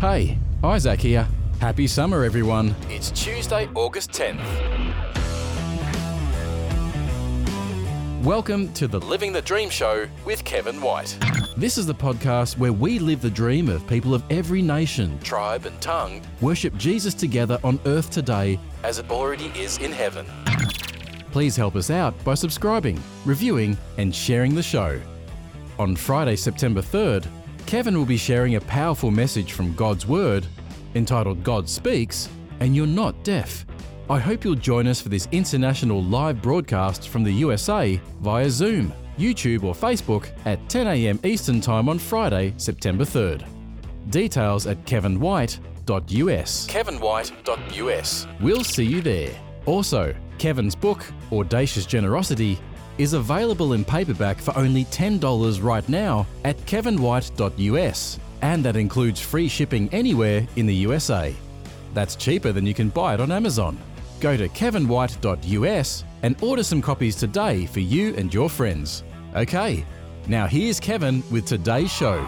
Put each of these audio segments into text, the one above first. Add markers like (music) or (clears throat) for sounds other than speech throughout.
Hey, Isaac here. Happy summer, everyone. It's Tuesday, August 10th. Welcome to the Living the Dream Show with Kevin White. This is the podcast where we live the dream of people of every nation, tribe, and tongue worship Jesus together on earth today as it already is in heaven. Please help us out by subscribing, reviewing, and sharing the show. On Friday, September 3rd, Kevin will be sharing a powerful message from God's Word entitled God Speaks, and You're Not Deaf. I hope you'll join us for this international live broadcast from the USA via Zoom, YouTube, or Facebook at 10am Eastern Time on Friday, September 3rd. Details at kevinwhite.us. kevinwhite.us. We'll see you there. Also, Kevin's book, Audacious Generosity, is available in paperback for only $10 right now at kevinwhite.us, and that includes free shipping anywhere in the USA. That's cheaper than you can buy it on Amazon. Go to kevinwhite.us and order some copies today for you and your friends. Okay, now here's Kevin with today's show.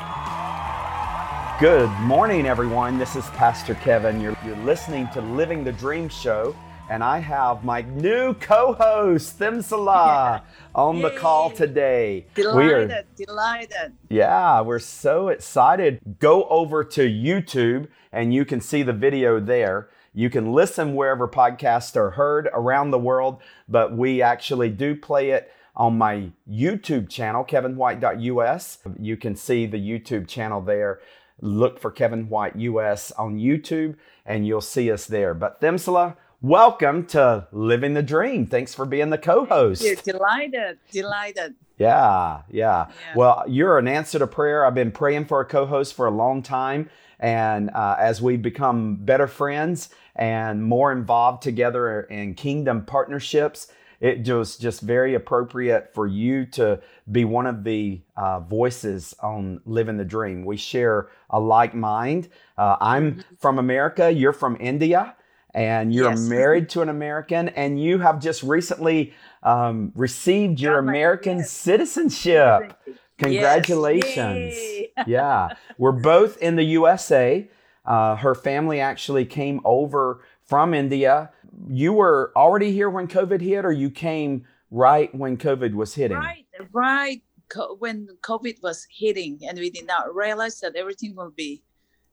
Good morning, everyone. This is Pastor Kevin. You're, you're listening to Living the Dream Show, and I have my new co-host, Thimsala, (laughs) on the call today. Delighted, delighted. Yeah, we're so excited. Go over to YouTube, and you can see the video there. You can listen wherever podcasts are heard around the world, but we actually do play it on my YouTube channel, kevinwhite.us. You can see the YouTube channel there. Look for Kevin White US on YouTube and you'll see us there. But Thimsala, welcome to Living the Dream. Thanks for being the co-host. You're delighted, delighted. Yeah, yeah, Yeah. Well, you're an answer to prayer. I've been praying for a co-host for a long time, and uh, as we become better friends and more involved together in kingdom partnerships, it was just very appropriate for you to be one of the uh, voices on living the dream. We share a like mind. Uh, I'm from America. You're from India. And you're Yes. married to an American, and you have just recently um, received your Got American yes. citizenship. Congratulations. Yay. (laughs) yeah. We're both in the USA. Uh, her family actually came over from India. You were already here when COVID hit, or you came right when COVID was hitting? Right, right. Co- when COVID was hitting, and we did not realize that everything will be,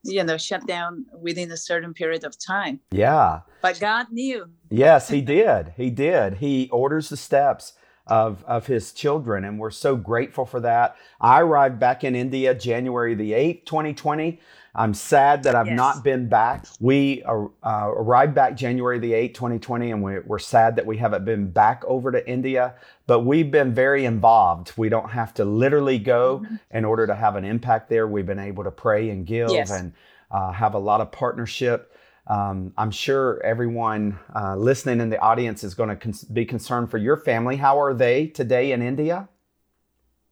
you know, shut down within a certain period of time. Yeah. But God knew. Yes, he did. He did. He orders the steps of, of his children, and we're so grateful for that. I arrived back in India January the 8th, 2020. I'm sad that I've Yes. not been back. We uh, uh, arrived back January the 8th, 2020, and we're, we're sad that we haven't been back over to India, but we've been very involved. We don't have to literally go Mm-hmm. in order to have an impact there. We've been able to pray and give Yes. and uh, have a lot of partnership. Um, I'm sure everyone uh, listening in the audience is going to cons- be concerned for your family. How are they today in India?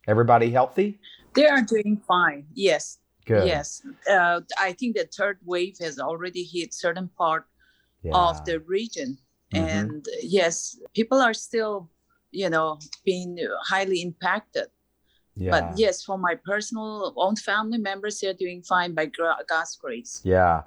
Everybody healthy? They are doing fine. Yes, Good. yes. Uh, I think the third wave has already hit certain part Yeah. of the region Mhm. and yes people are still you know being highly impacted yeah. but yes for my personal own family members they're doing fine by god's grace Yeah.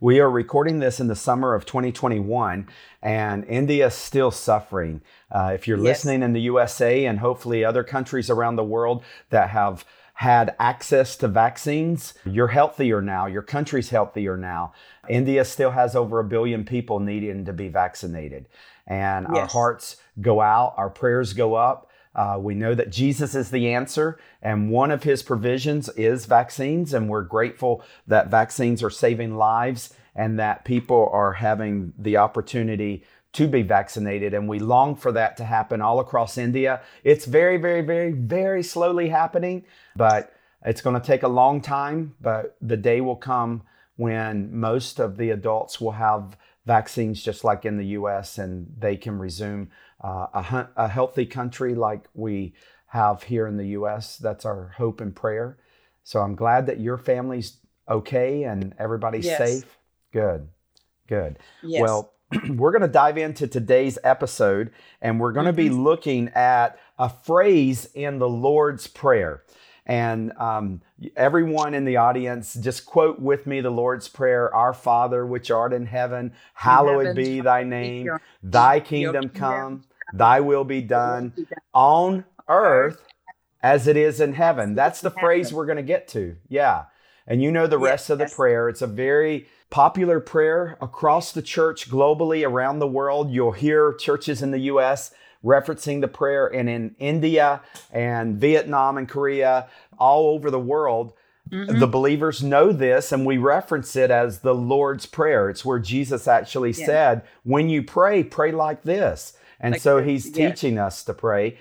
We are recording this in the summer of 2021, and India is still suffering. Uh, if you're Yes. listening in the USA and hopefully other countries around the world that have had access to vaccines, you're healthier now. Your country's healthier now. India still has over a billion people needing to be vaccinated. And our hearts go out, our prayers go up. Uh, we know that Jesus is the answer, and one of his provisions is vaccines, and we're grateful that vaccines are saving lives and that people are having the opportunity to be vaccinated. And we long for that to happen all across India. It's very, very, very, very slowly happening, but it's going to take a long time. But the day will come when most of the adults will have vaccines just like in the US and they can resume uh, a, a healthy country like we have here in the US. That's our hope and prayer. So I'm glad that your family's okay and everybody's Yes. safe. Good, good. yes Well, (clears throat) we're going to dive into today's episode and we're going to be looking at a phrase in the Lord's Prayer. And um, everyone in the audience, just quote with me the Lord's Prayer Our Father, which art in heaven, hallowed be thy name, thy kingdom come, thy will be done on earth as it is in heaven. That's the phrase we're going to get to. Yeah. And you know the rest of the prayer. It's a very popular prayer across the church globally around the world. You'll hear churches in the US referencing the prayer, and in India and Vietnam and Korea, all over the world. Mm-hmm. The believers know this, and we reference it as the Lord's Prayer. It's where Jesus actually yeah. said, When you pray, pray like this. And like so he's yeah. teaching us to pray.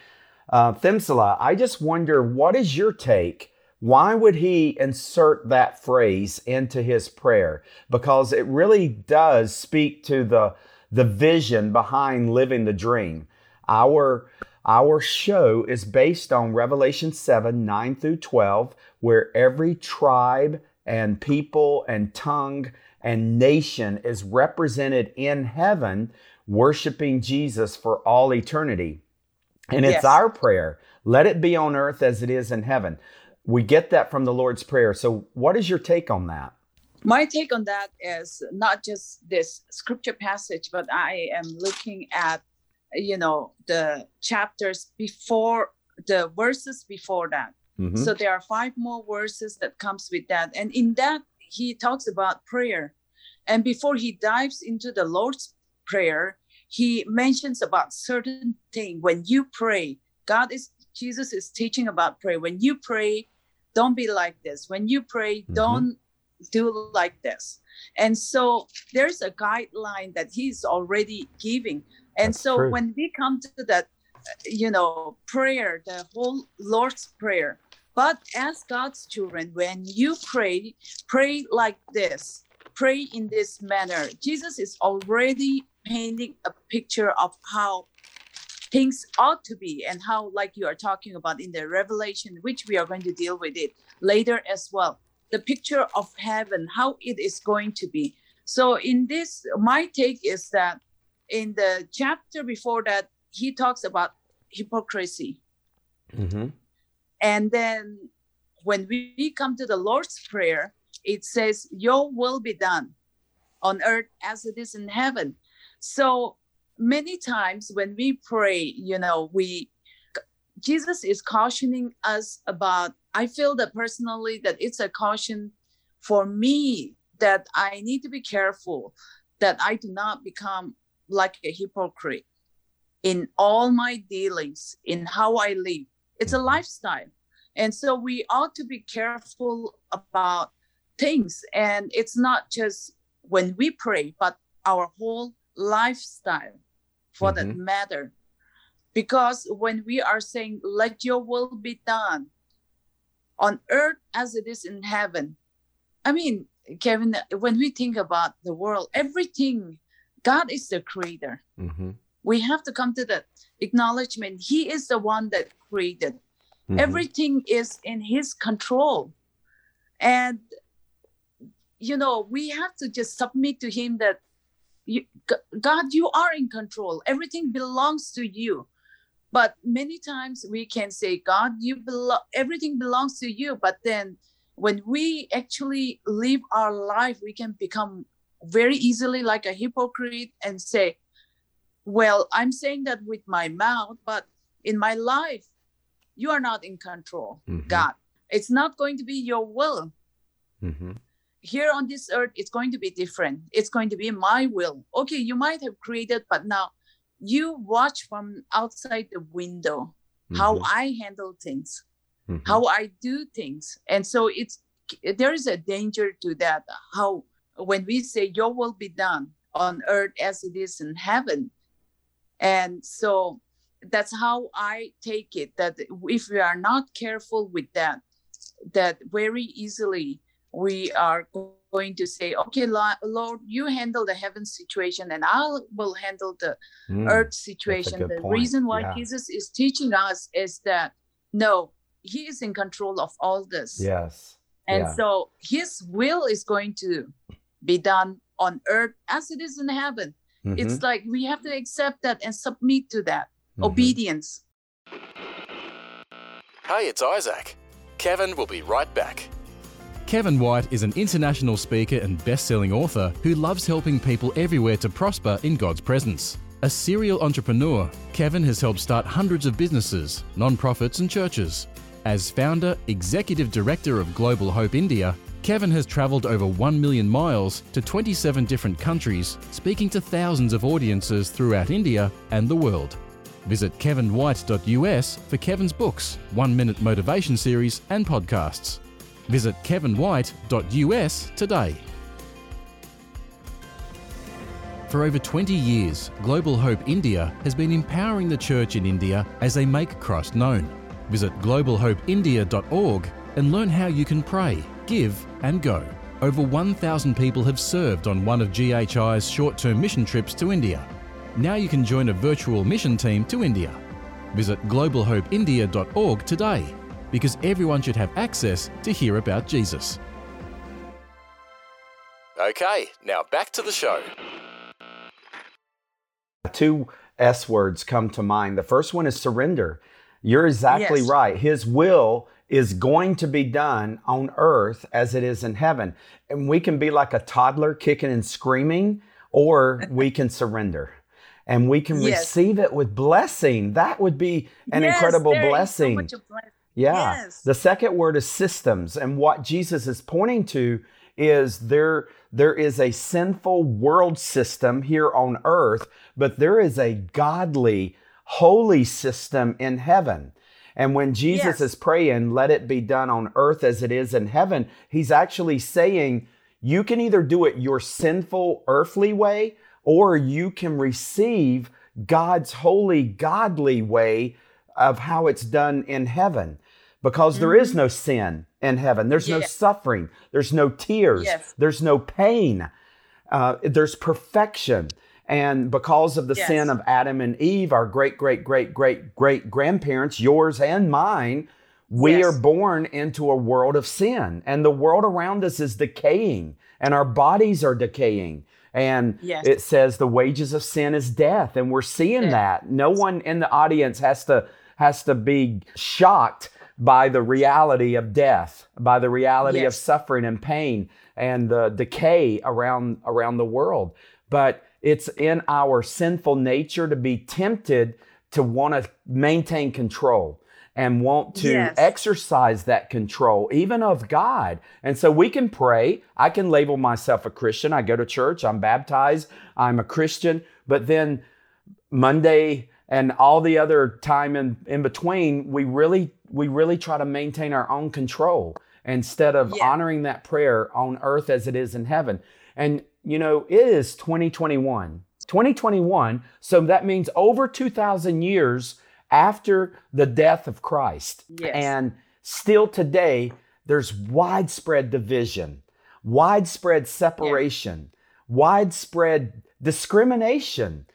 Uh, Thimsala, I just wonder, what is your take? Why would he insert that phrase into his prayer? Because it really does speak to the, the vision behind living the dream. Our, our show is based on Revelation 7 9 through 12, where every tribe and people and tongue and nation is represented in heaven, worshiping Jesus for all eternity. And it's yes. our prayer let it be on earth as it is in heaven. We get that from the Lord's Prayer. So, what is your take on that? My take on that is not just this scripture passage, but I am looking at you know the chapters before the verses before that mm-hmm. so there are five more verses that comes with that and in that he talks about prayer and before he dives into the lord's prayer he mentions about certain thing when you pray god is jesus is teaching about prayer when you pray don't be like this when you pray mm-hmm. don't do like this and so there's a guideline that he's already giving and That's so true. when we come to that, you know, prayer, the whole Lord's Prayer, but as God's children, when you pray, pray like this, pray in this manner. Jesus is already painting a picture of how things ought to be and how, like you are talking about in the Revelation, which we are going to deal with it later as well. The picture of heaven, how it is going to be. So, in this, my take is that in the chapter before that, he talks about hypocrisy. Mm-hmm. And then when we come to the Lord's Prayer, it says, Your will be done on earth as it is in heaven. So many times when we pray, you know, we Jesus is cautioning us about, I feel that personally that it's a caution for me that I need to be careful that I do not become like a hypocrite in all my dealings, in how I live. It's a lifestyle. And so we ought to be careful about things. And it's not just when we pray, but our whole lifestyle for mm-hmm. that matter. Because when we are saying, let your will be done on earth as it is in heaven, I mean, Kevin, when we think about the world, everything God is the creator. Mm-hmm. We have to come to the acknowledgement. He is the one that created. Mm-hmm. Everything is in His control. And, you know, we have to just submit to Him that, you, God, you are in control. Everything belongs to you. But many times we can say, God, you belong, everything belongs to you. But then when we actually live our life, we can become very easily like a hypocrite and say, Well, I'm saying that with my mouth, but in my life, you are not in control, mm-hmm. God. It's not going to be your will. Mm-hmm. Here on this earth, it's going to be different. It's going to be my will. Okay, you might have created, but now you watch from outside the window mm-hmm. how I handle things, mm-hmm. how I do things. And so it's there is a danger to that, how when we say your will be done on earth as it is in heaven and so that's how i take it that if we are not careful with that that very easily we are going to say okay lord you handle the heaven situation and i will handle the mm, earth situation the point. reason why yeah. jesus is teaching us is that no he is in control of all this yes and yeah. so his will is going to be done on earth as it is in heaven. Mm-hmm. It's like we have to accept that and submit to that mm-hmm. obedience. Hey, it's Isaac. Kevin will be right back. Kevin White is an international speaker and best selling author who loves helping people everywhere to prosper in God's presence. A serial entrepreneur, Kevin has helped start hundreds of businesses, non-profits, and churches. As founder, executive director of Global Hope India, Kevin has travelled over 1 million miles to 27 different countries, speaking to thousands of audiences throughout India and the world. Visit kevinwhite.us for Kevin's books, One Minute Motivation Series, and podcasts. Visit kevinwhite.us today. For over 20 years, Global Hope India has been empowering the church in India as they make Christ known. Visit globalhopeindia.org and learn how you can pray, give, and go. Over 1,000 people have served on one of GHI's short term mission trips to India. Now you can join a virtual mission team to India. Visit globalhopeindia.org today because everyone should have access to hear about Jesus. Okay, now back to the show. Two S words come to mind. The first one is surrender. You're exactly yes. right. His will is going to be done on earth as it is in heaven. And we can be like a toddler kicking and screaming, or we (laughs) can surrender and we can yes. receive it with blessing. That would be an yes, incredible blessing. So yeah. Yes. The second word is systems. And what Jesus is pointing to is there there is a sinful world system here on earth, but there is a godly, holy system in heaven. And when Jesus yes. is praying, let it be done on earth as it is in heaven, he's actually saying, you can either do it your sinful earthly way or you can receive God's holy, godly way of how it's done in heaven. Because mm-hmm. there is mm-hmm. no sin in heaven, there's no suffering, there's no tears, yes. there's no pain, uh, there's perfection. And because of the yes. sin of Adam and Eve, our great, great, great, great, great grandparents, yours and mine, we are born into a world of sin. And the world around us is decaying, and our bodies are decaying. And yes. it says the wages of sin is death. And we're seeing yeah. that. No one in the audience has to has to be shocked by the reality of death, by the reality yes. of suffering and pain and the decay around around the world. But it's in our sinful nature to be tempted to want to maintain control and want to yes. exercise that control, even of God. And so we can pray. I can label myself a Christian. I go to church, I'm baptized, I'm a Christian. But then Monday and all the other time in, in between, we really we really try to maintain our own control instead of yeah. honoring that prayer on earth as it is in heaven. And you know, it is 2021. 2021, so that means over 2,000 years after the death of Christ. Yes. And still today, there's widespread division, widespread separation, yeah. widespread discrimination.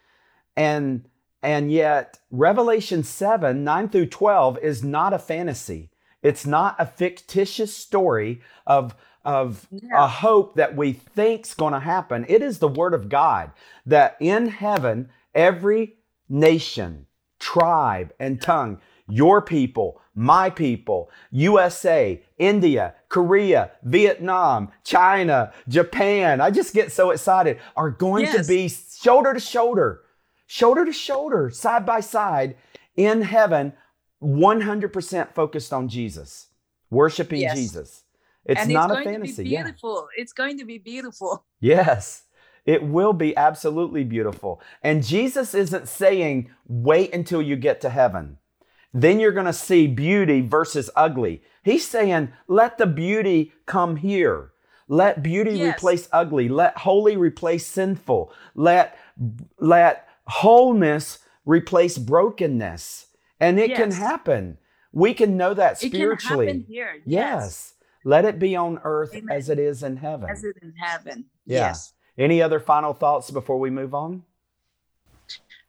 And and yet, Revelation 7 9 through 12 is not a fantasy. It's not a fictitious story of, of yeah. a hope that we think's going to happen. It is the Word of God that in heaven, every nation, tribe, and tongue, your people, my people, USA, India, Korea, Vietnam, China, Japan, I just get so excited, are going yes. to be shoulder to shoulder shoulder to shoulder, side by side in heaven, 100% focused on Jesus, worshiping yes. Jesus. It's and not it's a fantasy. beautiful. Yeah. It's going to be beautiful. (laughs) Yes. It will be absolutely beautiful. And Jesus isn't saying, wait until you get to heaven. Then you're going to see beauty versus ugly. He's saying, let the beauty come here. Let beauty yes. replace ugly. Let holy replace sinful. Let, let wholeness replace brokenness. And it yes. can happen. We can know that spiritually. It can happen here. Yes. yes. Let it be on earth Amen. as it is in heaven. As it in heaven. Yeah. Yes. Any other final thoughts before we move on?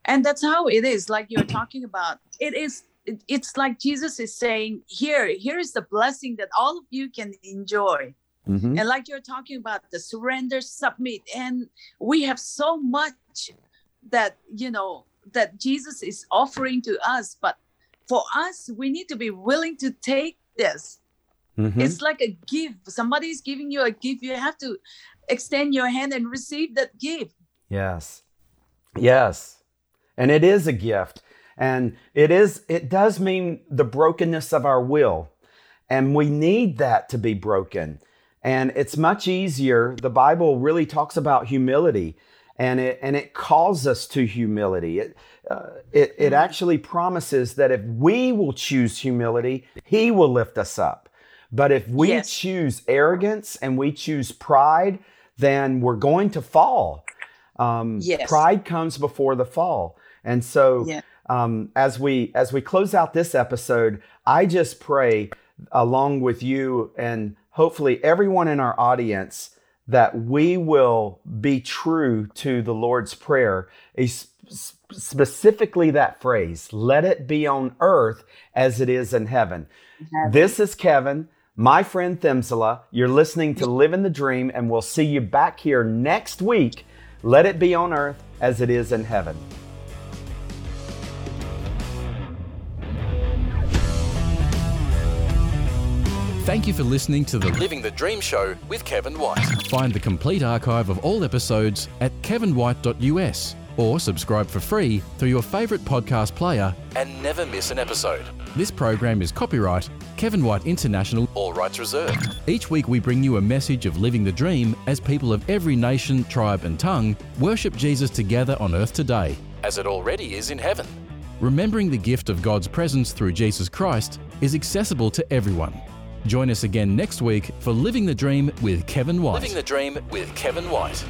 And that's how it is, like you're talking about. It is it's like Jesus is saying, here, here is the blessing that all of you can enjoy. Mm-hmm. And like you're talking about the surrender, submit, and we have so much that you know that jesus is offering to us but for us we need to be willing to take this Mm-hmm. It's like a gift. Somebody is giving you a gift. You have to extend your hand and receive that gift. Yes. Yes. And it is a gift. And it is it does mean the brokenness of our will. And we need that to be broken. And it's much easier. The Bible really talks about humility and it and it calls us to humility. It uh, it, it actually promises that if we will choose humility, He will lift us up. But if we yes. choose arrogance and we choose pride, then we're going to fall. Um, yes. Pride comes before the fall, and so yeah. um, as we as we close out this episode, I just pray along with you and hopefully everyone in our audience that we will be true to the Lord's prayer, specifically that phrase, let it be on earth as it is in heaven. heaven. This is Kevin. My friend Themsala, you're listening to Living the Dream, and we'll see you back here next week. Let it be on earth as it is in heaven. Thank you for listening to the Living the Dream Show with Kevin White. Find the complete archive of all episodes at kevinwhite.us or subscribe for free through your favourite podcast player and never miss an episode. This program is copyright Kevin White International, all rights reserved. Each week we bring you a message of living the dream as people of every nation, tribe, and tongue worship Jesus together on earth today, as it already is in heaven. Remembering the gift of God's presence through Jesus Christ is accessible to everyone. Join us again next week for Living the Dream with Kevin White. Living the Dream with Kevin White.